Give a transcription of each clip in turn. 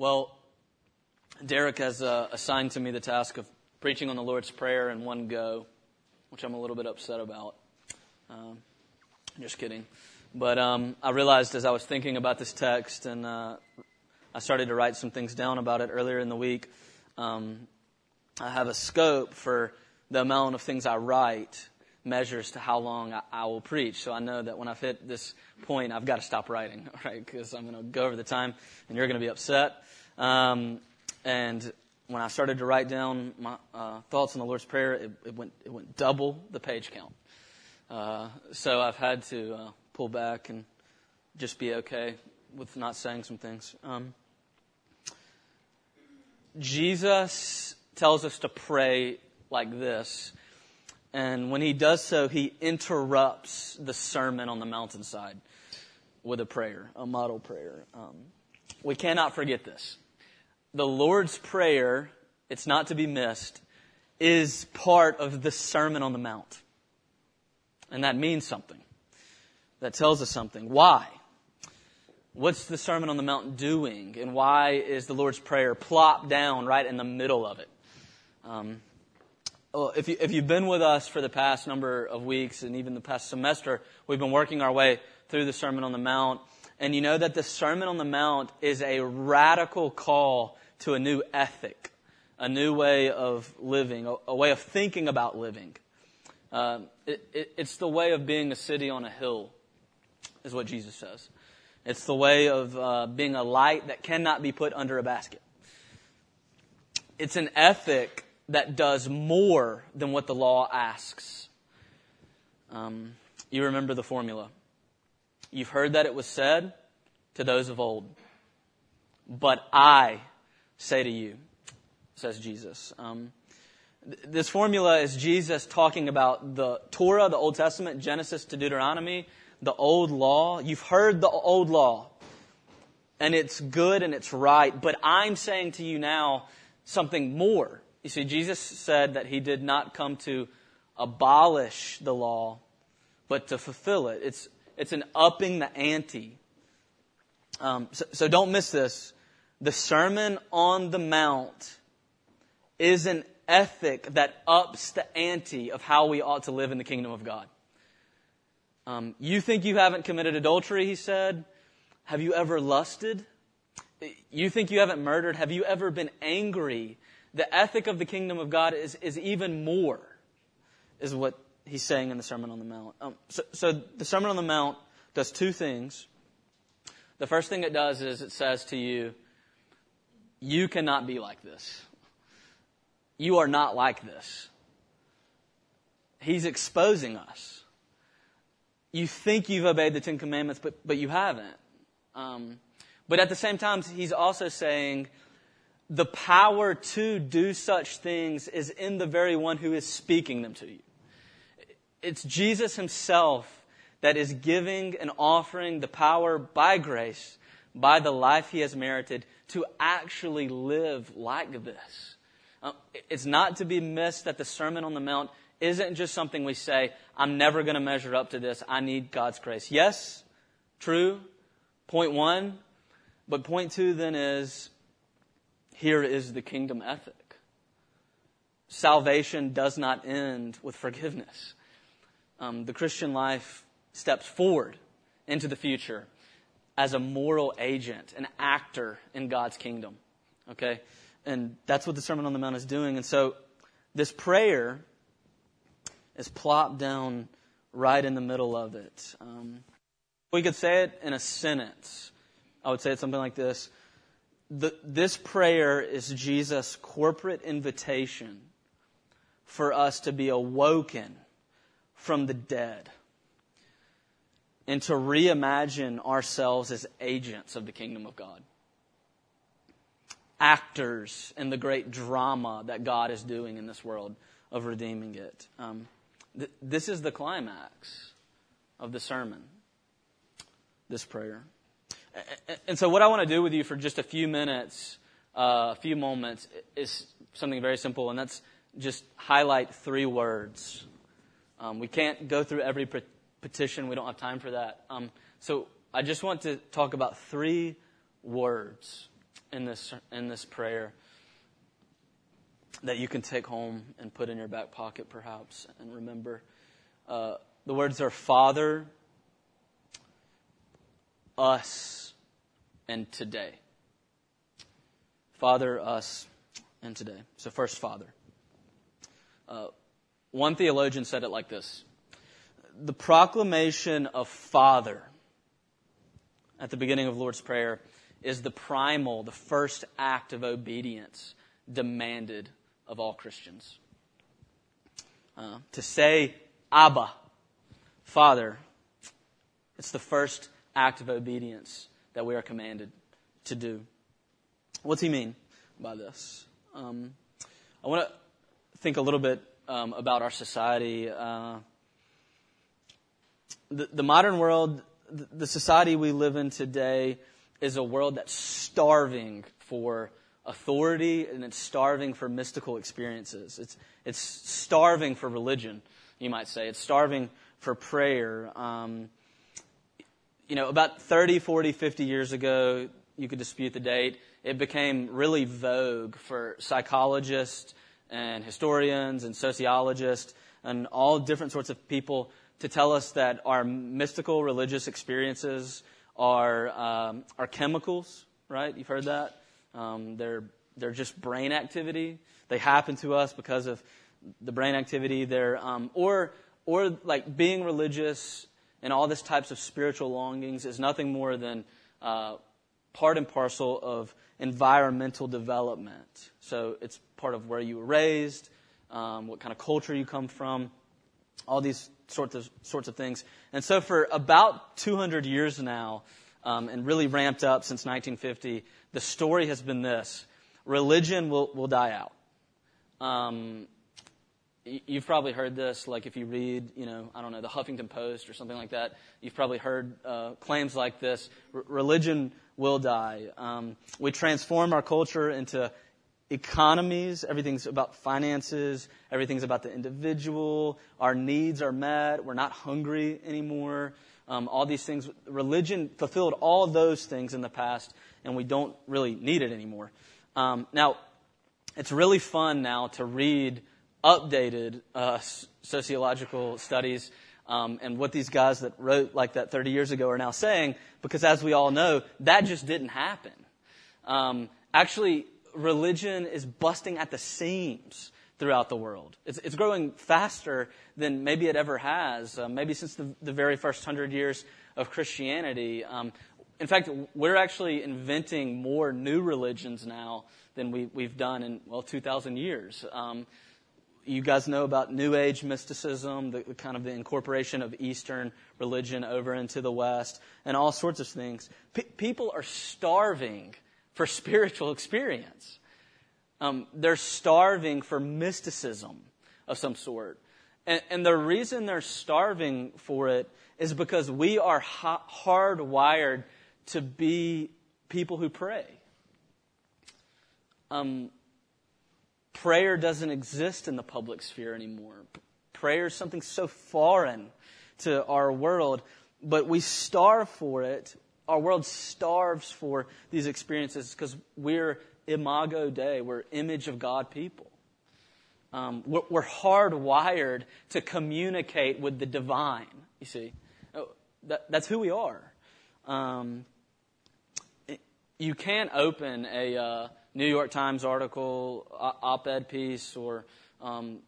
Well, Derek has uh, assigned to me the task of preaching on the Lord's Prayer in one go, which I'm a little bit upset about. Um, just kidding. But um, I realized as I was thinking about this text and uh, I started to write some things down about it earlier in the week, um, I have a scope for the amount of things I write measures to how long I, I, will preach. So I know that when I've hit this point, I've got to stop writing, right? Because I'm going to go over the time and you're going to be upset. Um, and when I started to write down my uh, thoughts on the Lord's Prayer, it, it, went, it went double the page count. Uh, so I've had to uh, pull back and just be okay with not saying some things. Um, Jesus tells us to pray like this. And when he does so, he interrupts the Sermon on the Mountainside with a prayer, a model prayer. Um, we cannot forget this. The Lord's Prayer, it's not to be missed, is part of the Sermon on the Mount. And that means something. That tells us something. Why? What's the Sermon on the Mount doing? And why is the Lord's Prayer plopped down right in the middle of it? Um, well, if, you, if you've been with us for the past number of weeks and even the past semester, we've been working our way through the Sermon on the Mount. And you know that the Sermon on the Mount is a radical call to a new ethic, a new way of living, a, a way of thinking about living. Um, it, it, it's the way of being a city on a hill, is what Jesus says. It's the way of uh, being a light that cannot be put under a basket. It's an ethic that does more than what the law asks. Um, you remember the formula. You've heard that it was said to those of old, but I say to you, says Jesus. Um, th- this formula is Jesus talking about the Torah, the Old Testament, Genesis to Deuteronomy, the old law. You've heard the old law, and it's good and it's right, but I'm saying to you now something more. You see, Jesus said that he did not come to abolish the law, but to fulfill it. It's, it's an upping the ante. Um, so, so don't miss this. The Sermon on the Mount is an ethic that ups the ante of how we ought to live in the kingdom of God. Um, you think you haven't committed adultery, he said. Have you ever lusted? You think you haven't murdered. Have you ever been angry? The ethic of the kingdom of God is, is even more, is what he's saying in the Sermon on the Mount. Um, so, so the Sermon on the Mount does two things. The first thing it does is it says to you, you cannot be like this. You are not like this. He's exposing us. You think you've obeyed the Ten Commandments, but, but you haven't. Um, but at the same time, he's also saying the power to do such things is in the very one who is speaking them to you. It's Jesus himself that is giving and offering the power by grace, by the life he has merited, to actually live like this. Uh, it's not to be missed that the Sermon on the Mount isn't just something we say, I'm never going to measure up to this. I need God's grace. Yes, true. Point one. But point two then is here is the kingdom ethic. Salvation does not end with forgiveness. Um, the Christian life steps forward into the future as a moral agent, an actor in God's kingdom. Okay? And that's what the Sermon on the Mount is doing. And so this prayer is plopped down right in the middle of it. Um, we could say it in a sentence. I would say it something like this. The, this prayer is Jesus' corporate invitation for us to be awoken from the dead and to reimagine ourselves as agents of the kingdom of God. Actors in the great drama that God is doing in this world of redeeming it. Um, th- this is the climax of the sermon, this prayer. And so, what I want to do with you for just a few minutes, uh, a few moments, is something very simple, and that's just highlight three words. Um, we can't go through every petition. We don't have time for that. Um, so I just want to talk about three words in this in this prayer that you can take home and put in your back pocket, perhaps, and remember. Uh, the words are Father, us, and today. Father, us, and today. So, first, Father. Uh, one theologian said it like this The proclamation of Father at the beginning of Lord's Prayer is the primal, the first act of obedience demanded of all Christians. Uh, to say Abba, Father, it's the first act of obedience that we are commanded to do. What's he mean by this? Um, I want to think a little bit um, about our society. Uh, the, the modern world, the, the society we live in today, is a world that's starving for authority and it's starving for mystical experiences. It's, it's starving for religion, you might say. It's starving for prayer. Um, you know, about 30, 40, 50 years ago, you could dispute the date, it became really vogue for psychologists and historians and sociologists and all different sorts of people to tell us that our mystical religious experiences are, um, are chemicals, right? You've heard that? Um, they're, they're just brain activity. They happen to us because of the brain activity. They're, um, or, or like being religious and all this types of spiritual longings is nothing more than uh, part and parcel of environmental development. So it's part of where you were raised, um, what kind of culture you come from, all these sorts of sorts of things. And so for about 200 years now, um, and really ramped up since 1950, the story has been this: religion will will die out. Um, you've probably heard this, like if you read, you know, I don't know, the Huffington Post or something like that. You've probably heard uh, claims like this: R- religion will die. Um, we transform our culture into economies. Everything's about finances. Everything's about the individual. Our needs are met. We're not hungry anymore. Um, all these things. Religion fulfilled all those things in the past, and we don't really need it anymore. Um, now, it's really fun now to read updated uh, sociological studies um, and what these guys that wrote like that 30 years ago are now saying, because as we all know, that just didn't happen. Um, actually, religion is busting at the seams throughout the world. It's, it's growing faster than maybe it ever has, uh, maybe since the, the, very first hundred years of Christianity. Um, in fact, we're actually inventing more new religions now than we, we've done in, well, 2,000 years. You guys know about New Age mysticism, the, the, kind of the incorporation of Eastern religion over into the West, and all sorts of things. P- people are starving for spiritual experience. Um, they're starving for mysticism of some sort. And, and, the reason they're starving for it is because we are ha- hardwired to be people who pray. Um, prayer doesn't exist in the public sphere anymore. Prayer is something so foreign to our world, but we starve for it. Our world starves for these experiences because we're imago Dei, we're image of God people. Um, we're, we're hardwired to communicate with the divine, you see. Oh, that, that's who we are. Um, you can't open a. Uh, New York Times article, op-ed piece, or um,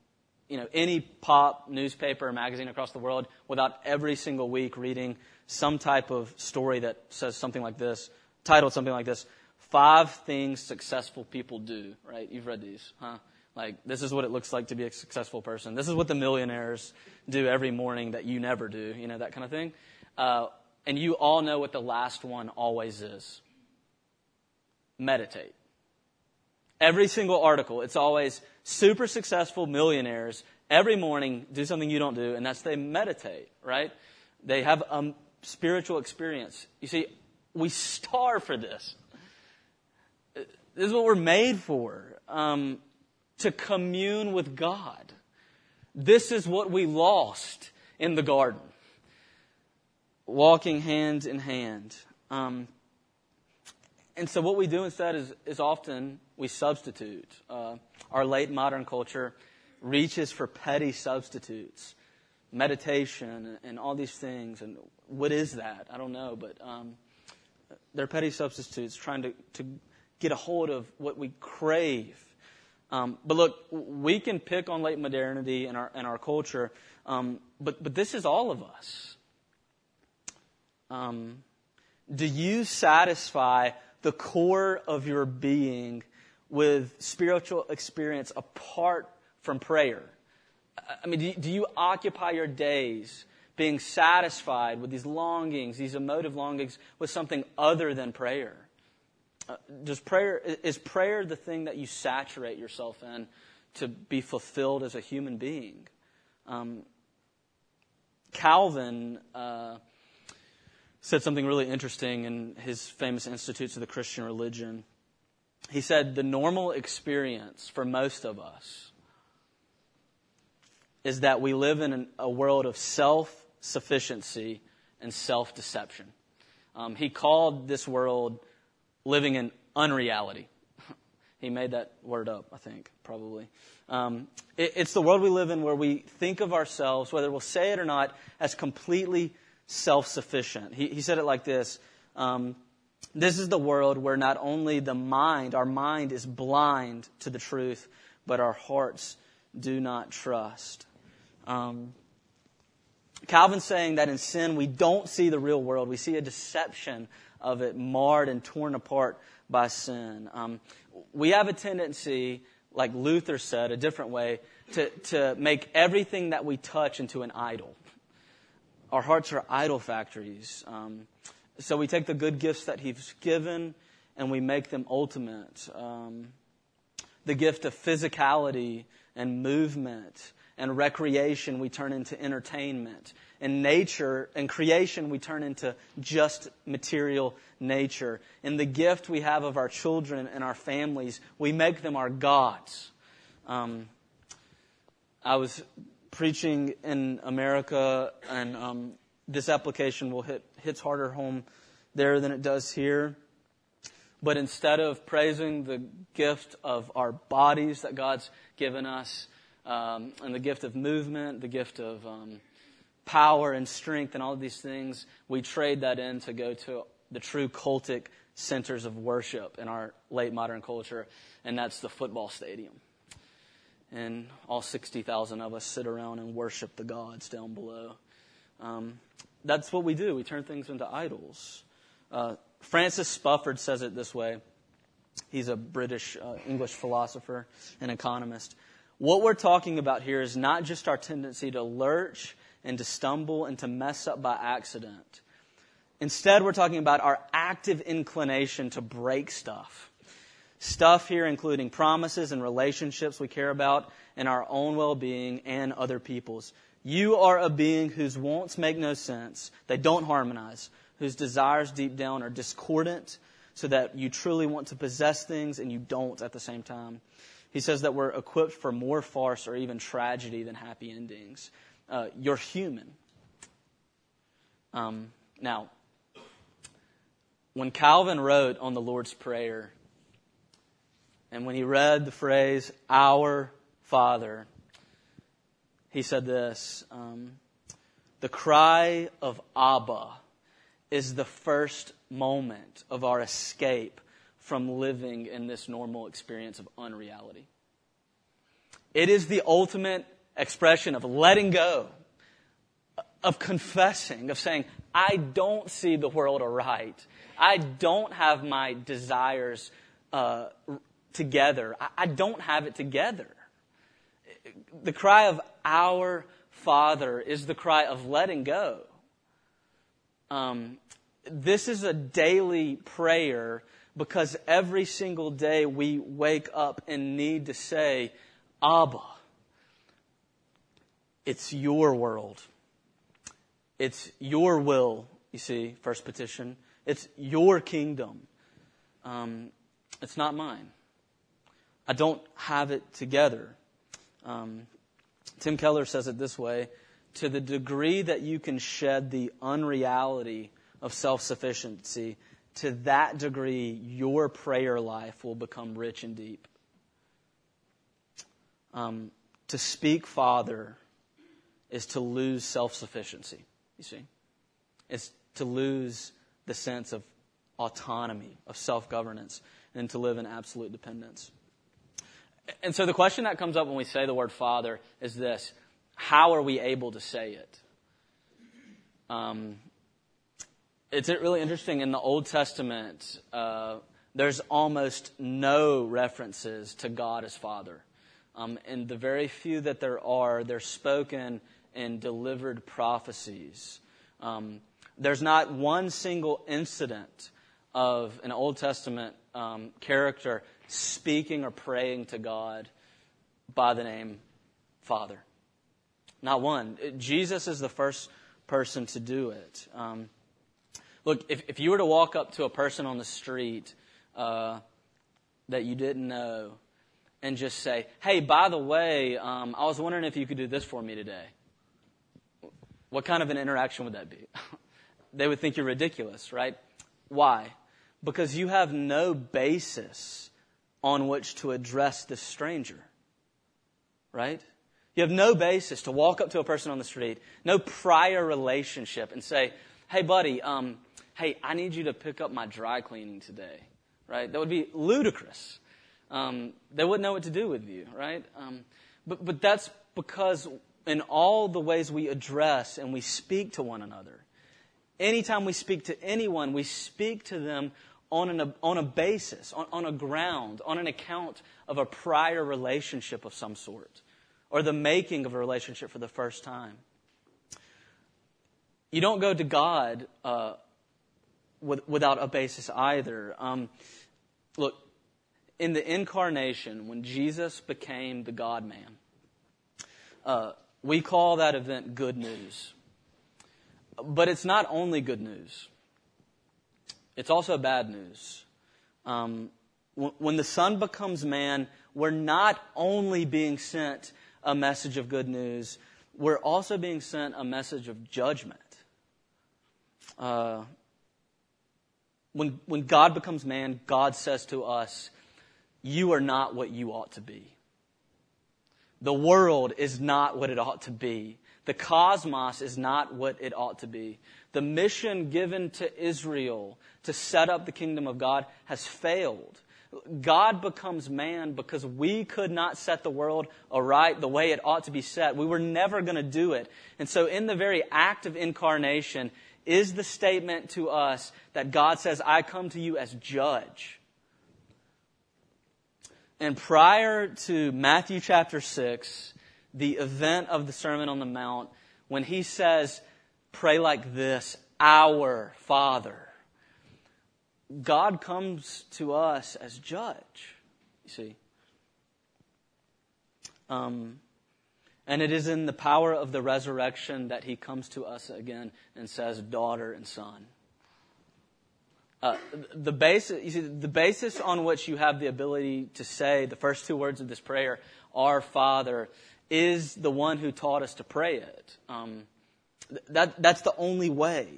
you know any pop newspaper or magazine across the world without every single week reading some type of story that says something like this, titled something like this: Five things successful people do. Right? You've read these, huh? Like this is what it looks like to be a successful person. This is what the millionaires do every morning that you never do. You know that kind of thing. Uh, and you all know what the last one always is. Meditate. Every single article, it's always super successful millionaires every morning do something you don't do, and that's they meditate, right? They have a spiritual experience. You see, we starve for this. This is what we're made for um, to commune with God. This is what we lost in the garden walking hand in hand. Um, and so what we do instead is, is often we substitute. Uh, our late modern culture reaches for petty substitutes, meditation and all these things. And what is that? I don't know, but um, they're petty substitutes trying to, to get a hold of what we crave. Um, but look, we can pick on late modernity and our, and our culture, um, but, but this is all of us. Um, do you satisfy the core of your being with spiritual experience apart from prayer? I mean, do you, do you occupy your days being satisfied with these longings, these emotive longings, with something other than prayer? Uh, does prayer is prayer the thing that you saturate yourself in to be fulfilled as a human being? Um, Calvin uh, said something really interesting in his famous Institutes of the Christian Religion. He said the normal experience for most of us is that we live in an, a world of self sufficiency and self deception. Um, he called this world living in unreality. he made that word up, I think, probably. Um, it, it's the world we live in where we think of ourselves, whether we'll say it or not, as completely self sufficient. He, he, said it like this um, This is the world where not only the mind, our mind is blind to the truth, but our hearts do not trust. Um, Calvin's saying that in sin, we don't see the real world. We see a deception of it marred and torn apart by sin. Um, we have a tendency, like Luther said, a different way, to, to make everything that we touch into an idol. Our hearts are idol factories. Um, so we take the good gifts that He's given and we make them ultimate. Um, the gift of physicality and movement and recreation we turn into entertainment. And nature and creation we turn into just material nature. And the gift we have of our children and our families, we make them our gods. Um, I was preaching in America, and um, this application will hit hits harder home there than it does here. But instead of praising the gift of our bodies that God's given us, um, and the gift of movement, the gift of um, power and strength, and all of these things, we trade that in to go to the true cultic centers of worship in our late modern culture, and that's the football stadium. And all 60,000 of us sit around and worship the gods down below. Um, that's what we do. We turn things into idols. Uh, Francis Spufford says it this way. He's a British uh, English philosopher and economist. What we're talking about here is not just our tendency to lurch and to stumble and to mess up by accident. Instead, we're talking about our active inclination to break stuff. Stuff here including promises and relationships we care about and our own well-being and other people's. You are a being whose wants make no sense. They don't harmonize. Whose desires deep down are discordant so that you truly want to possess things and you don't at the same time. He says that we're equipped for more farce or even tragedy than happy endings. Uh, you're human. Um, now, when Calvin wrote on the Lord's Prayer, and when he read the phrase, Our Father, he said this um, The cry of Abba is the first moment of our escape from living in this normal experience of unreality. It is the ultimate expression of letting go, of confessing, of saying, I don't see the world aright. I don't have my desires uh, together. I, I don't have it together. The cry of our Father is the cry of letting go. Um, this is a daily prayer because every single day we wake up and need to say, Abba, it's your world. It's your will, you see, first petition. It's your kingdom. Um, it's not mine. I don't have it together. Um, Tim Keller says it this way to the degree that you can shed the unreality of self sufficiency, to that degree, your prayer life will become rich and deep. Um, to speak Father is to lose self sufficiency, you see. It's to lose the sense of autonomy, of self governance, and to live in absolute dependence. And so the question that comes up when we say the word Father is this How are we able to say it? Um, it's really interesting in the Old Testament, uh, there's almost no references to God as Father. Um, and the very few that there are, they're spoken in delivered prophecies. Um, there's not one single incident of an Old Testament um, character speaking or praying to God by the name Father. Not one. Jesus is the first person to do it. Um, look, if, if you were to walk up to a person on the street uh, that you didn't know and just say, hey, by the way, um, I was wondering if you could do this for me today, what kind of an interaction would that be? they would think you're ridiculous, right? Why? Because you have no basis on which to address this stranger. Right? You have no basis to walk up to a person on the street, no prior relationship, and say, hey, buddy, um, hey, I need you to pick up my dry cleaning today. Right? That would be ludicrous. Um, they wouldn't know what to do with you, right? Um, but, but that's because in all the ways we address and we speak to one another, anytime we speak to anyone, we speak to them on, an, on a basis, on, on a ground, on an account of a prior relationship of some sort, or the making of a relationship for the first time. You don't go to God uh, with, without a basis either. Um, look, in the incarnation, when Jesus became the God man, uh, we call that event good news. But it's not only good news it's also bad news. Um, when the Son becomes man, we're not only being sent a message of good news, we're also being sent a message of judgment. Uh, when, when God becomes man, God says to us, You are not what you ought to be. The world is not what it ought to be. The cosmos is not what it ought to be. The mission given to Israel to set up the kingdom of God has failed. God becomes man because we could not set the world aright the way it ought to be set. We were never going to do it. And so, in the very act of incarnation, is the statement to us that God says, I come to you as judge. And prior to Matthew chapter 6, the event of the Sermon on the Mount, when he says, Pray like this Our Father God comes to us as judge, you see. Um, and it is in the power of the resurrection that he comes to us again and says, daughter and son. Uh, the basis, you see, the basis on which you have the ability to say the first two words of this prayer, "Our Father," is the one who taught us to pray it. Um, that, that's the only way.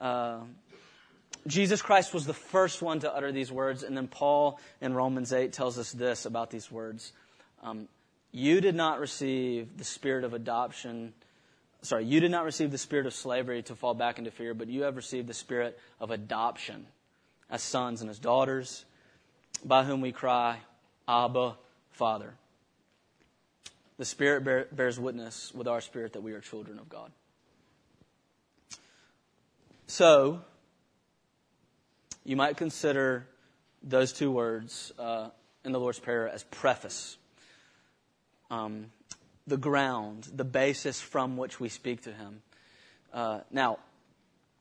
Uh, Jesus Christ was the first one to utter these words, and then Paul in Romans 8 tells us this about these words. Um, you did not receive the spirit of adoption. Sorry, you did not receive the spirit of slavery to fall back into fear, but you have received the spirit of adoption as sons and as daughters, by whom we cry, Abba, Father. The Spirit bear, bears witness with our spirit that we are children of God. So, you might consider those two words uh, in the Lord's Prayer as preface. Um, the ground, the basis from which we speak to Him. Uh, now,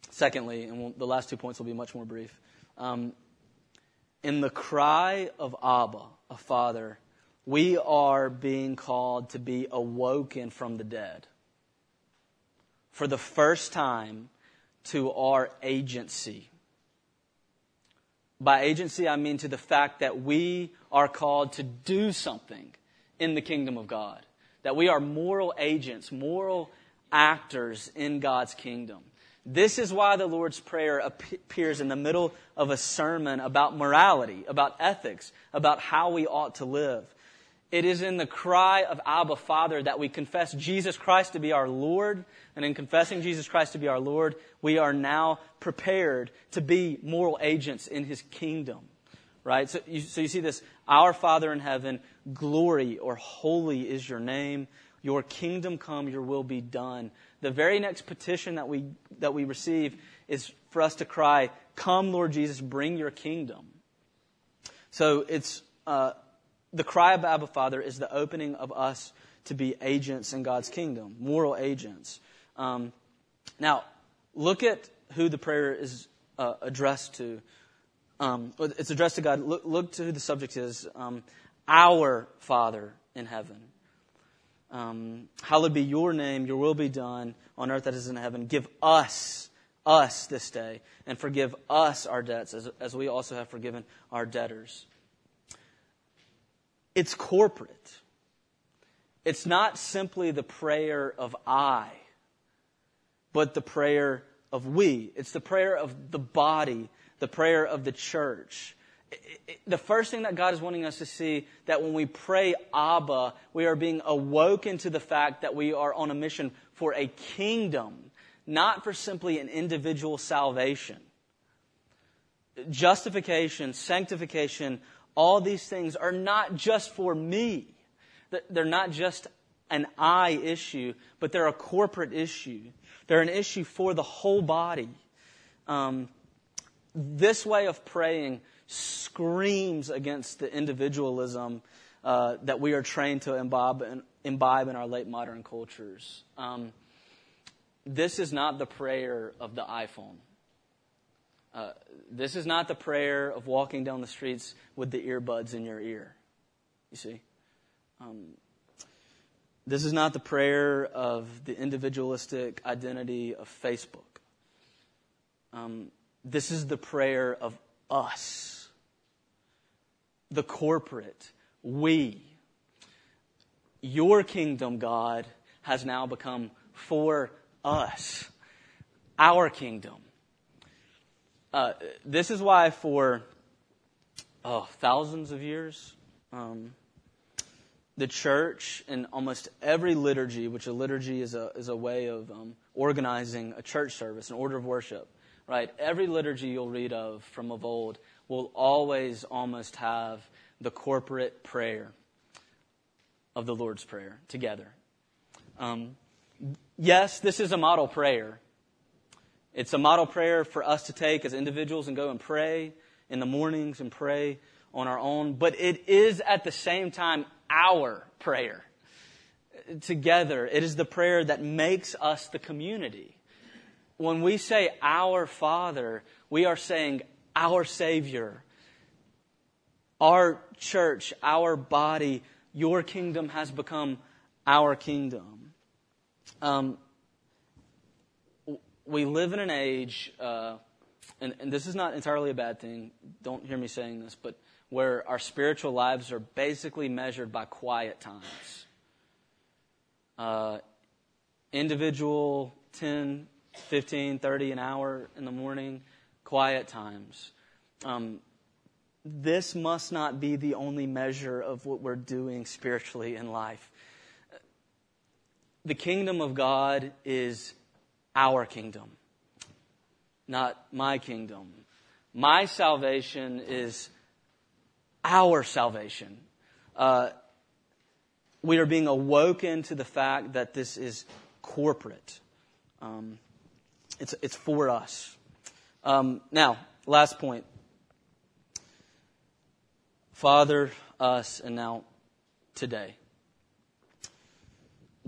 secondly, and we'll, the last two points will be much more brief. Um, in the cry of Abba, a father, we are being called to be awoken from the dead. For the first time, to our agency by agency, I mean to the fact that we are called to do something in the kingdom of God. That we are moral agents, moral actors in God's kingdom. This is why the Lord's Prayer appears in the middle of a sermon about morality, about ethics, about how we ought to live. It is in the cry of Abba Father that we confess Jesus Christ to be our Lord. And in confessing Jesus Christ to be our Lord, we are now prepared to be moral agents in His kingdom. Right? So you, so you see this Our Father in heaven, glory or holy is your name. Your kingdom come, your will be done. The very next petition that we, that we receive is for us to cry, Come, Lord Jesus, bring your kingdom. So it's. Uh, the cry of Abba Father is the opening of us to be agents in God's kingdom, moral agents. Um, now, look at who the prayer is uh, addressed to. Um, it's addressed to God. Look, look, to who the subject is. Um, our Father in heaven. Um, hallowed be your name, your will be done on earth as in heaven. Give us, us this day, and forgive us our debts as, as we also have forgiven our debtors. It's corporate. It's not simply the prayer of I, but the prayer of we. It's the prayer of the body, the prayer of the church. The first thing that God is wanting us to see that when we pray Abba, we are being awoken to the fact that we are on a mission for a kingdom, not for simply an individual salvation. Justification, sanctification all these things are not just for me. They're not just an I issue, but they're a corporate issue. They're an issue for the whole body. Um, this way of praying screams against the individualism uh, that we are trained to imbibe in, imbibe in our late modern cultures. Um, this is not the prayer of the iPhone. Uh, this is not the prayer of walking down the streets with the earbuds in your ear. You see? Um, this is not the prayer of the individualistic identity of Facebook. Um, this is the prayer of us, the corporate, we. Your kingdom, God, has now become for us, our kingdom. Uh, this is why, for oh, thousands of years, um, the church in almost every liturgy, which a liturgy is a, is a way of um, organizing a church service, an order of worship, right? Every liturgy you'll read of from of old will always almost have the corporate prayer of the Lord's Prayer together. Um, yes, this is a model prayer. It's a model prayer for us to take as individuals and go and pray in the mornings and pray on our own, but it is at the same time our prayer. Together, it is the prayer that makes us the community. When we say our Father, we are saying our Savior, our church, our body, your kingdom has become our kingdom. Um, we live in an age, uh, and, and this is not entirely a bad thing, don't hear me saying this, but where our spiritual lives are basically measured by quiet times. Uh, individual 10, 15, 30 an hour in the morning, quiet times. Um, this must not be the only measure of what we're doing spiritually in life. The kingdom of God is our kingdom, not my kingdom. My salvation is our salvation. Uh, we are being awoken to the fact that this is corporate. Um, it's, it's for us. Um, now, last point. Father, us, and now today.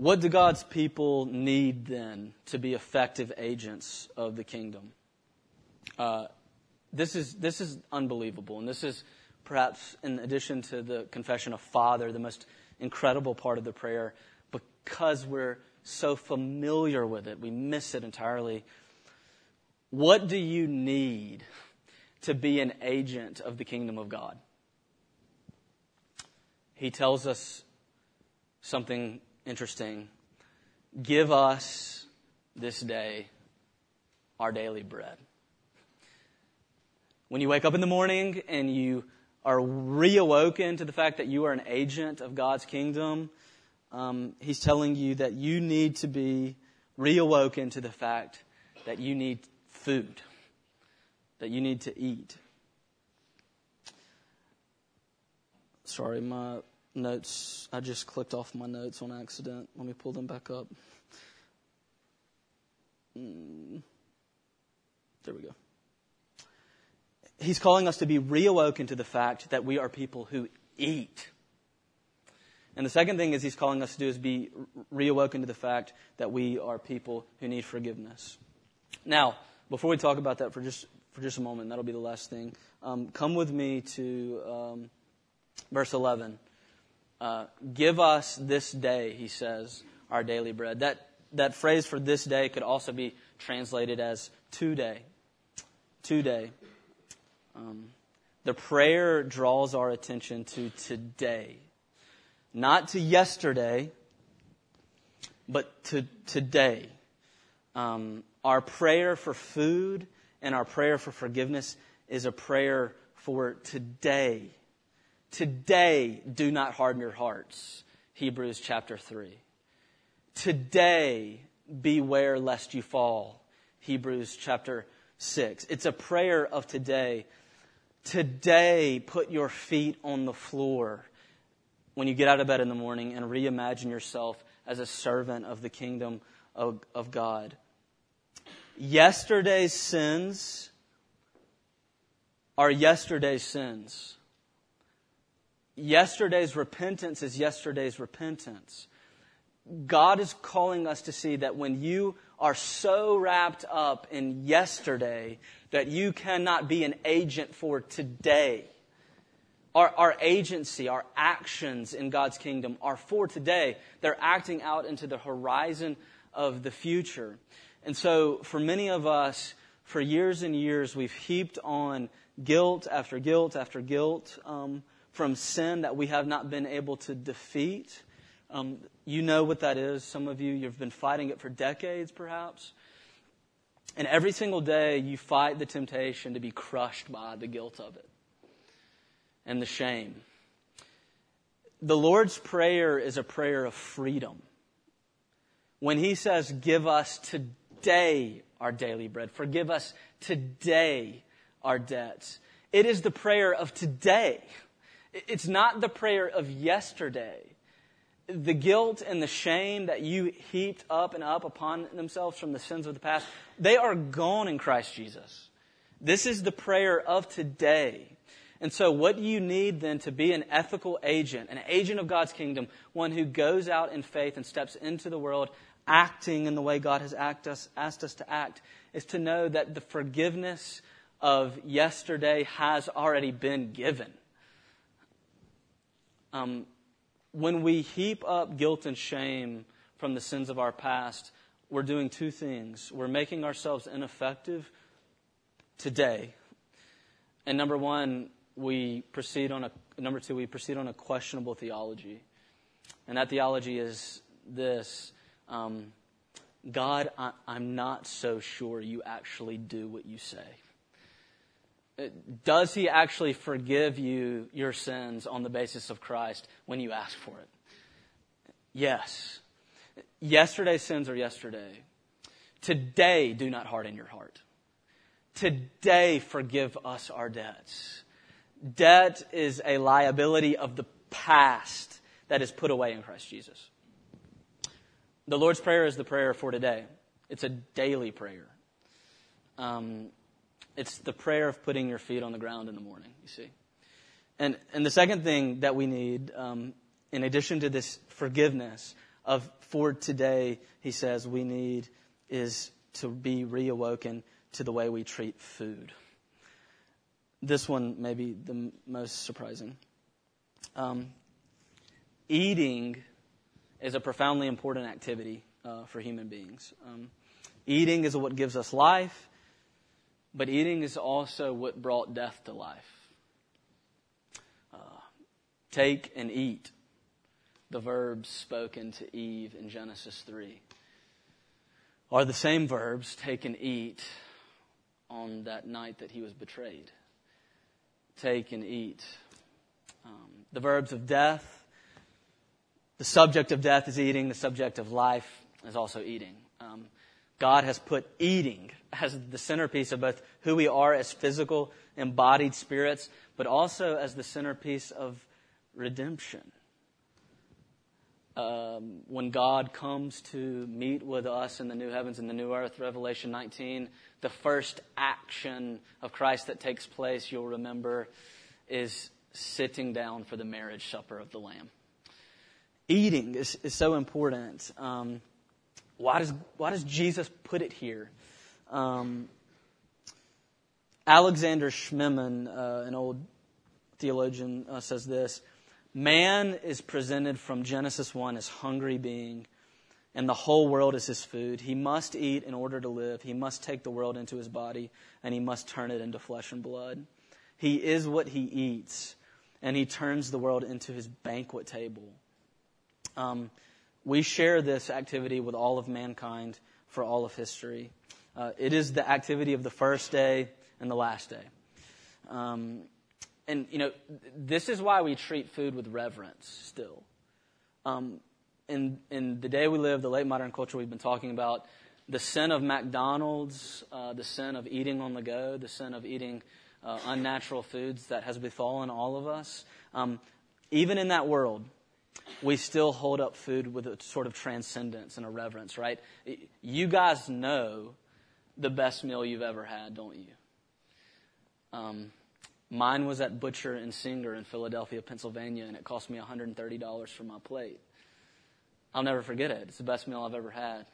What do God's people need then to be effective agents of the kingdom? Uh, this is this is unbelievable, and this is perhaps in addition to the confession of Father, the most incredible part of the prayer, because we're so familiar with it, we miss it entirely. What do you need to be an agent of the kingdom of God? He tells us something interesting. Give us this day our daily bread. When you wake up in the morning and you are reawoken to the fact that you are an agent of God's kingdom, um, He's telling you that you need to be reawoken to the fact that you need food, that you need to eat. Sorry, my notes, I just clicked off my notes on accident. Let me pull them back up. Mm. There we go. He's calling us to be reawoken to the fact that we are people who eat. And the second thing is he's calling us to do is be reawoken to the fact that we are people who need forgiveness. Now, before we talk about that for just for just a moment, that'll be the last thing. Um, come with me to um, verse 11. Uh, Give us this day, he says, our daily bread. That that phrase for this day could also be translated as today. Today. Um, the prayer draws our attention to today not to yesterday, but to today. Um, our prayer for food and our prayer for forgiveness is a prayer for today. Today, do not harden your hearts. Hebrews chapter 3. Today, beware lest you fall. Hebrews chapter 6. It's a prayer of today. Today, put your feet on the floor when you get out of bed in the morning and reimagine yourself as a servant of the kingdom of, of God. Yesterday's sins are yesterday's sins. Yesterday's repentance is yesterday's repentance. God is calling us to see that when you are so wrapped up in yesterday that you cannot be an agent for today our, our agency, our actions in God's kingdom are for today. They're acting out into the horizon of the future. And so, for many of us, for years and years, we've heaped on guilt after guilt after guilt um, from sin that we have not been able to defeat. Um, you know what that is. Some of you, you've been fighting it for decades, perhaps. And every single day, you fight the temptation to be crushed by the guilt of it and the shame. The Lord's Prayer is a prayer of freedom. When He says, Give us today our daily bread, forgive us today our debts, it is the prayer of today. It's not the prayer of yesterday. The guilt and the shame that you heaped up and up upon themselves from the sins of the past, they are gone in Christ Jesus. This is the prayer of today. And so, what do you need then to be an ethical agent, an agent of God's kingdom, one who goes out in faith and steps into the world acting in the way God has us, asked us to act, is to know that the forgiveness of yesterday has already been given. Um, when we heap up guilt and shame from the sins of our past, we're doing two things. We're making ourselves ineffective today. And number one, we proceed on a number two we proceed on a questionable theology and that theology is this um, god I, i'm not so sure you actually do what you say does he actually forgive you your sins on the basis of christ when you ask for it yes yesterday's sins are yesterday today do not harden your heart today forgive us our debts Debt is a liability of the past that is put away in Christ Jesus. The Lord's Prayer is the prayer for today. It's a daily prayer. Um, it's the prayer of putting your feet on the ground in the morning, you see. And, and the second thing that we need, um, in addition to this forgiveness of for today, he says we need is to be reawoken to the way we treat food. This one may be the most surprising. Um, eating is a profoundly important activity uh, for human beings. Um, eating is what gives us life, but eating is also what brought death to life. Uh, take and eat, the verbs spoken to Eve in Genesis 3, are the same verbs, take and eat, on that night that he was betrayed. Take and eat. Um, the verbs of death, the subject of death is eating, the subject of life is also eating. Um, God has put eating as the centerpiece of both who we are as physical, embodied spirits, but also as the centerpiece of redemption. Um, when God comes to meet with us in the new heavens and the new earth, Revelation 19, the first action of Christ that takes place, you'll remember, is sitting down for the marriage supper of the Lamb. Eating is, is so important. Um, why, does, why does Jesus put it here? Um, Alexander Schmemann, uh, an old theologian, uh, says this Man is presented from Genesis 1 as hungry being, and the whole world is his food. He must eat in order to live. He must take the world into his body, and he must turn it into flesh and blood. He is what he eats, and he turns the world into his banquet table. Um, we share this activity with all of mankind for all of history. Uh, it is the activity of the first day and the last day. Um, and you know, this is why we treat food with reverence still. Um, in in the day we live, the late modern culture we've been talking about, the sin of McDonald's, uh, the sin of eating on the go, the sin of eating uh, unnatural foods that has befallen all of us. Um, even in that world, we still hold up food with a sort of transcendence and a reverence, right? You guys know the best meal you've ever had, don't you? Um, Mine was at Butcher and Singer in Philadelphia, Pennsylvania, and it cost me $130 for my plate. I'll never forget it. It's the best meal I've ever had.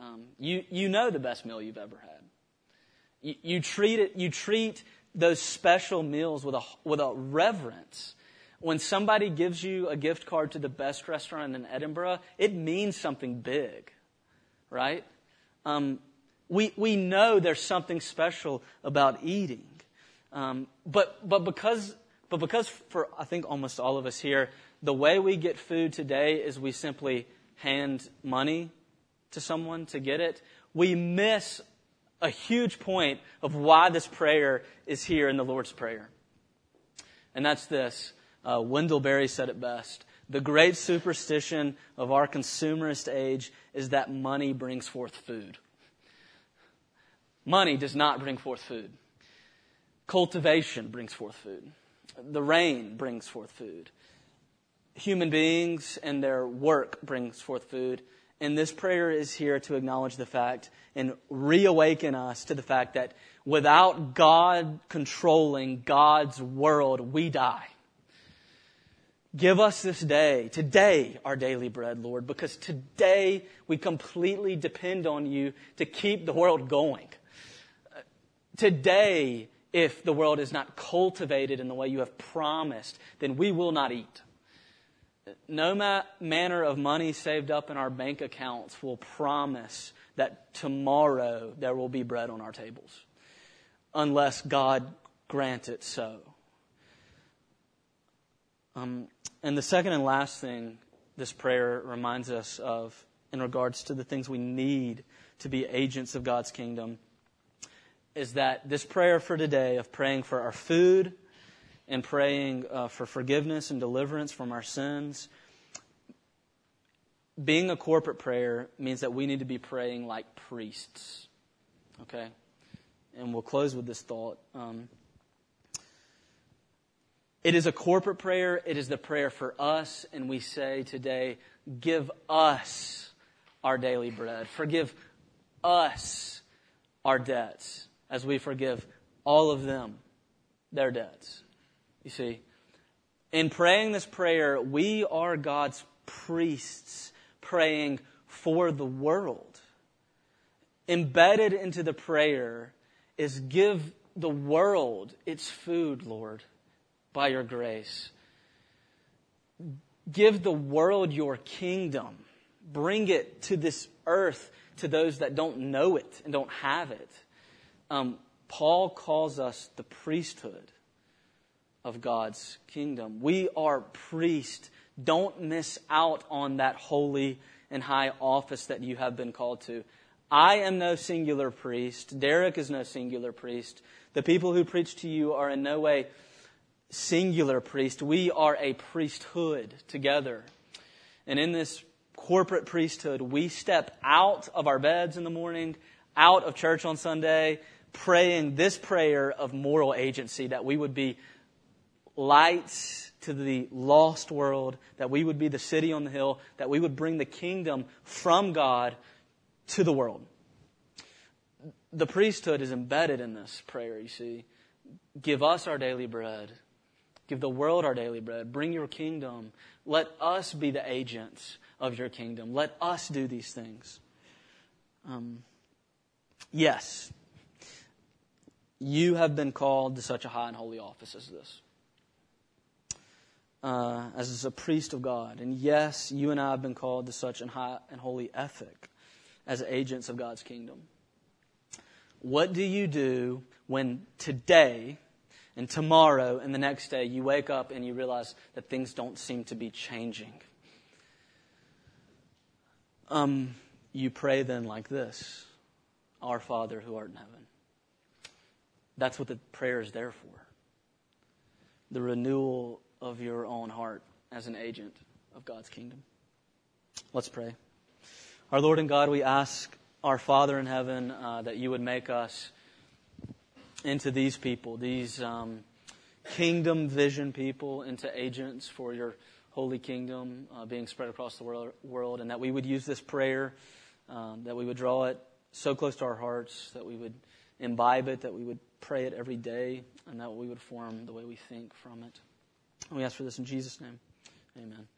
Um, you, you know the best meal you've ever had. You, you, treat it, you treat those special meals with a, with a reverence. When somebody gives you a gift card to the best restaurant in Edinburgh, it means something big, right? Um, we, we know there's something special about eating. Um, but, but, because, but because for, I think, almost all of us here, the way we get food today is we simply hand money to someone to get it, we miss a huge point of why this prayer is here in the Lord's Prayer. And that's this. Uh, Wendell Berry said it best. The great superstition of our consumerist age is that money brings forth food. Money does not bring forth food. Cultivation brings forth food. The rain brings forth food. Human beings and their work brings forth food. And this prayer is here to acknowledge the fact and reawaken us to the fact that without God controlling God's world, we die. Give us this day, today, our daily bread, Lord, because today we completely depend on you to keep the world going. Today, if the world is not cultivated in the way you have promised, then we will not eat. No ma- manner of money saved up in our bank accounts will promise that tomorrow there will be bread on our tables, unless God grant it so. Um, and the second and last thing this prayer reminds us of in regards to the things we need to be agents of God's kingdom is that this prayer for today of praying for our food and praying uh, for forgiveness and deliverance from our sins, being a corporate prayer means that we need to be praying like priests. Okay? And we'll close with this thought. Um, it is a corporate prayer. It is the prayer for us. And we say today, give us our daily bread. Forgive us our debts as we forgive all of them their debts. You see, in praying this prayer, we are God's priests praying for the world. Embedded into the prayer is give the world its food, Lord, by your grace. Give the world your kingdom. Bring it to this earth to those that don't know it and don't have it. Um, Paul calls us the priesthood of God's kingdom. We are priests. Don't miss out on that holy and high office that you have been called to. I am no singular priest. Derek is no singular priest. The people who preach to you are in no way singular priest. We are a priesthood together. And in this corporate priesthood, we step out of our beds in the morning, out of church on Sunday, praying this prayer of moral agency that we would be lights to the lost world, that we would be the city on the hill, that we would bring the kingdom from God to the world. The priesthood is embedded in this prayer, you see. Give us our daily bread. Give the world our daily bread. Bring your kingdom. Let us be the agents of your kingdom. Let us do these things. Um, yes, you have been called to such a high and holy office as this. Uh, as a priest of God. And yes, you and I have been called to such a high and holy ethic as agents of God's kingdom. What do you do when today and tomorrow and the next day you wake up and you realize that things don't seem to be changing? Um, you pray then like this Our Father who art in heaven. That's what the prayer is there for. The renewal of your own heart as an agent of God's kingdom. Let's pray. Our Lord and God, we ask our Father in heaven uh, that you would make us into these people, these um, kingdom vision people, into agents for your holy kingdom uh, being spread across the world, world, and that we would use this prayer, um, that we would draw it so close to our hearts, that we would imbibe it, that we would pray it every day, and that we would form the way we think from it. And we ask for this in Jesus' name. Amen.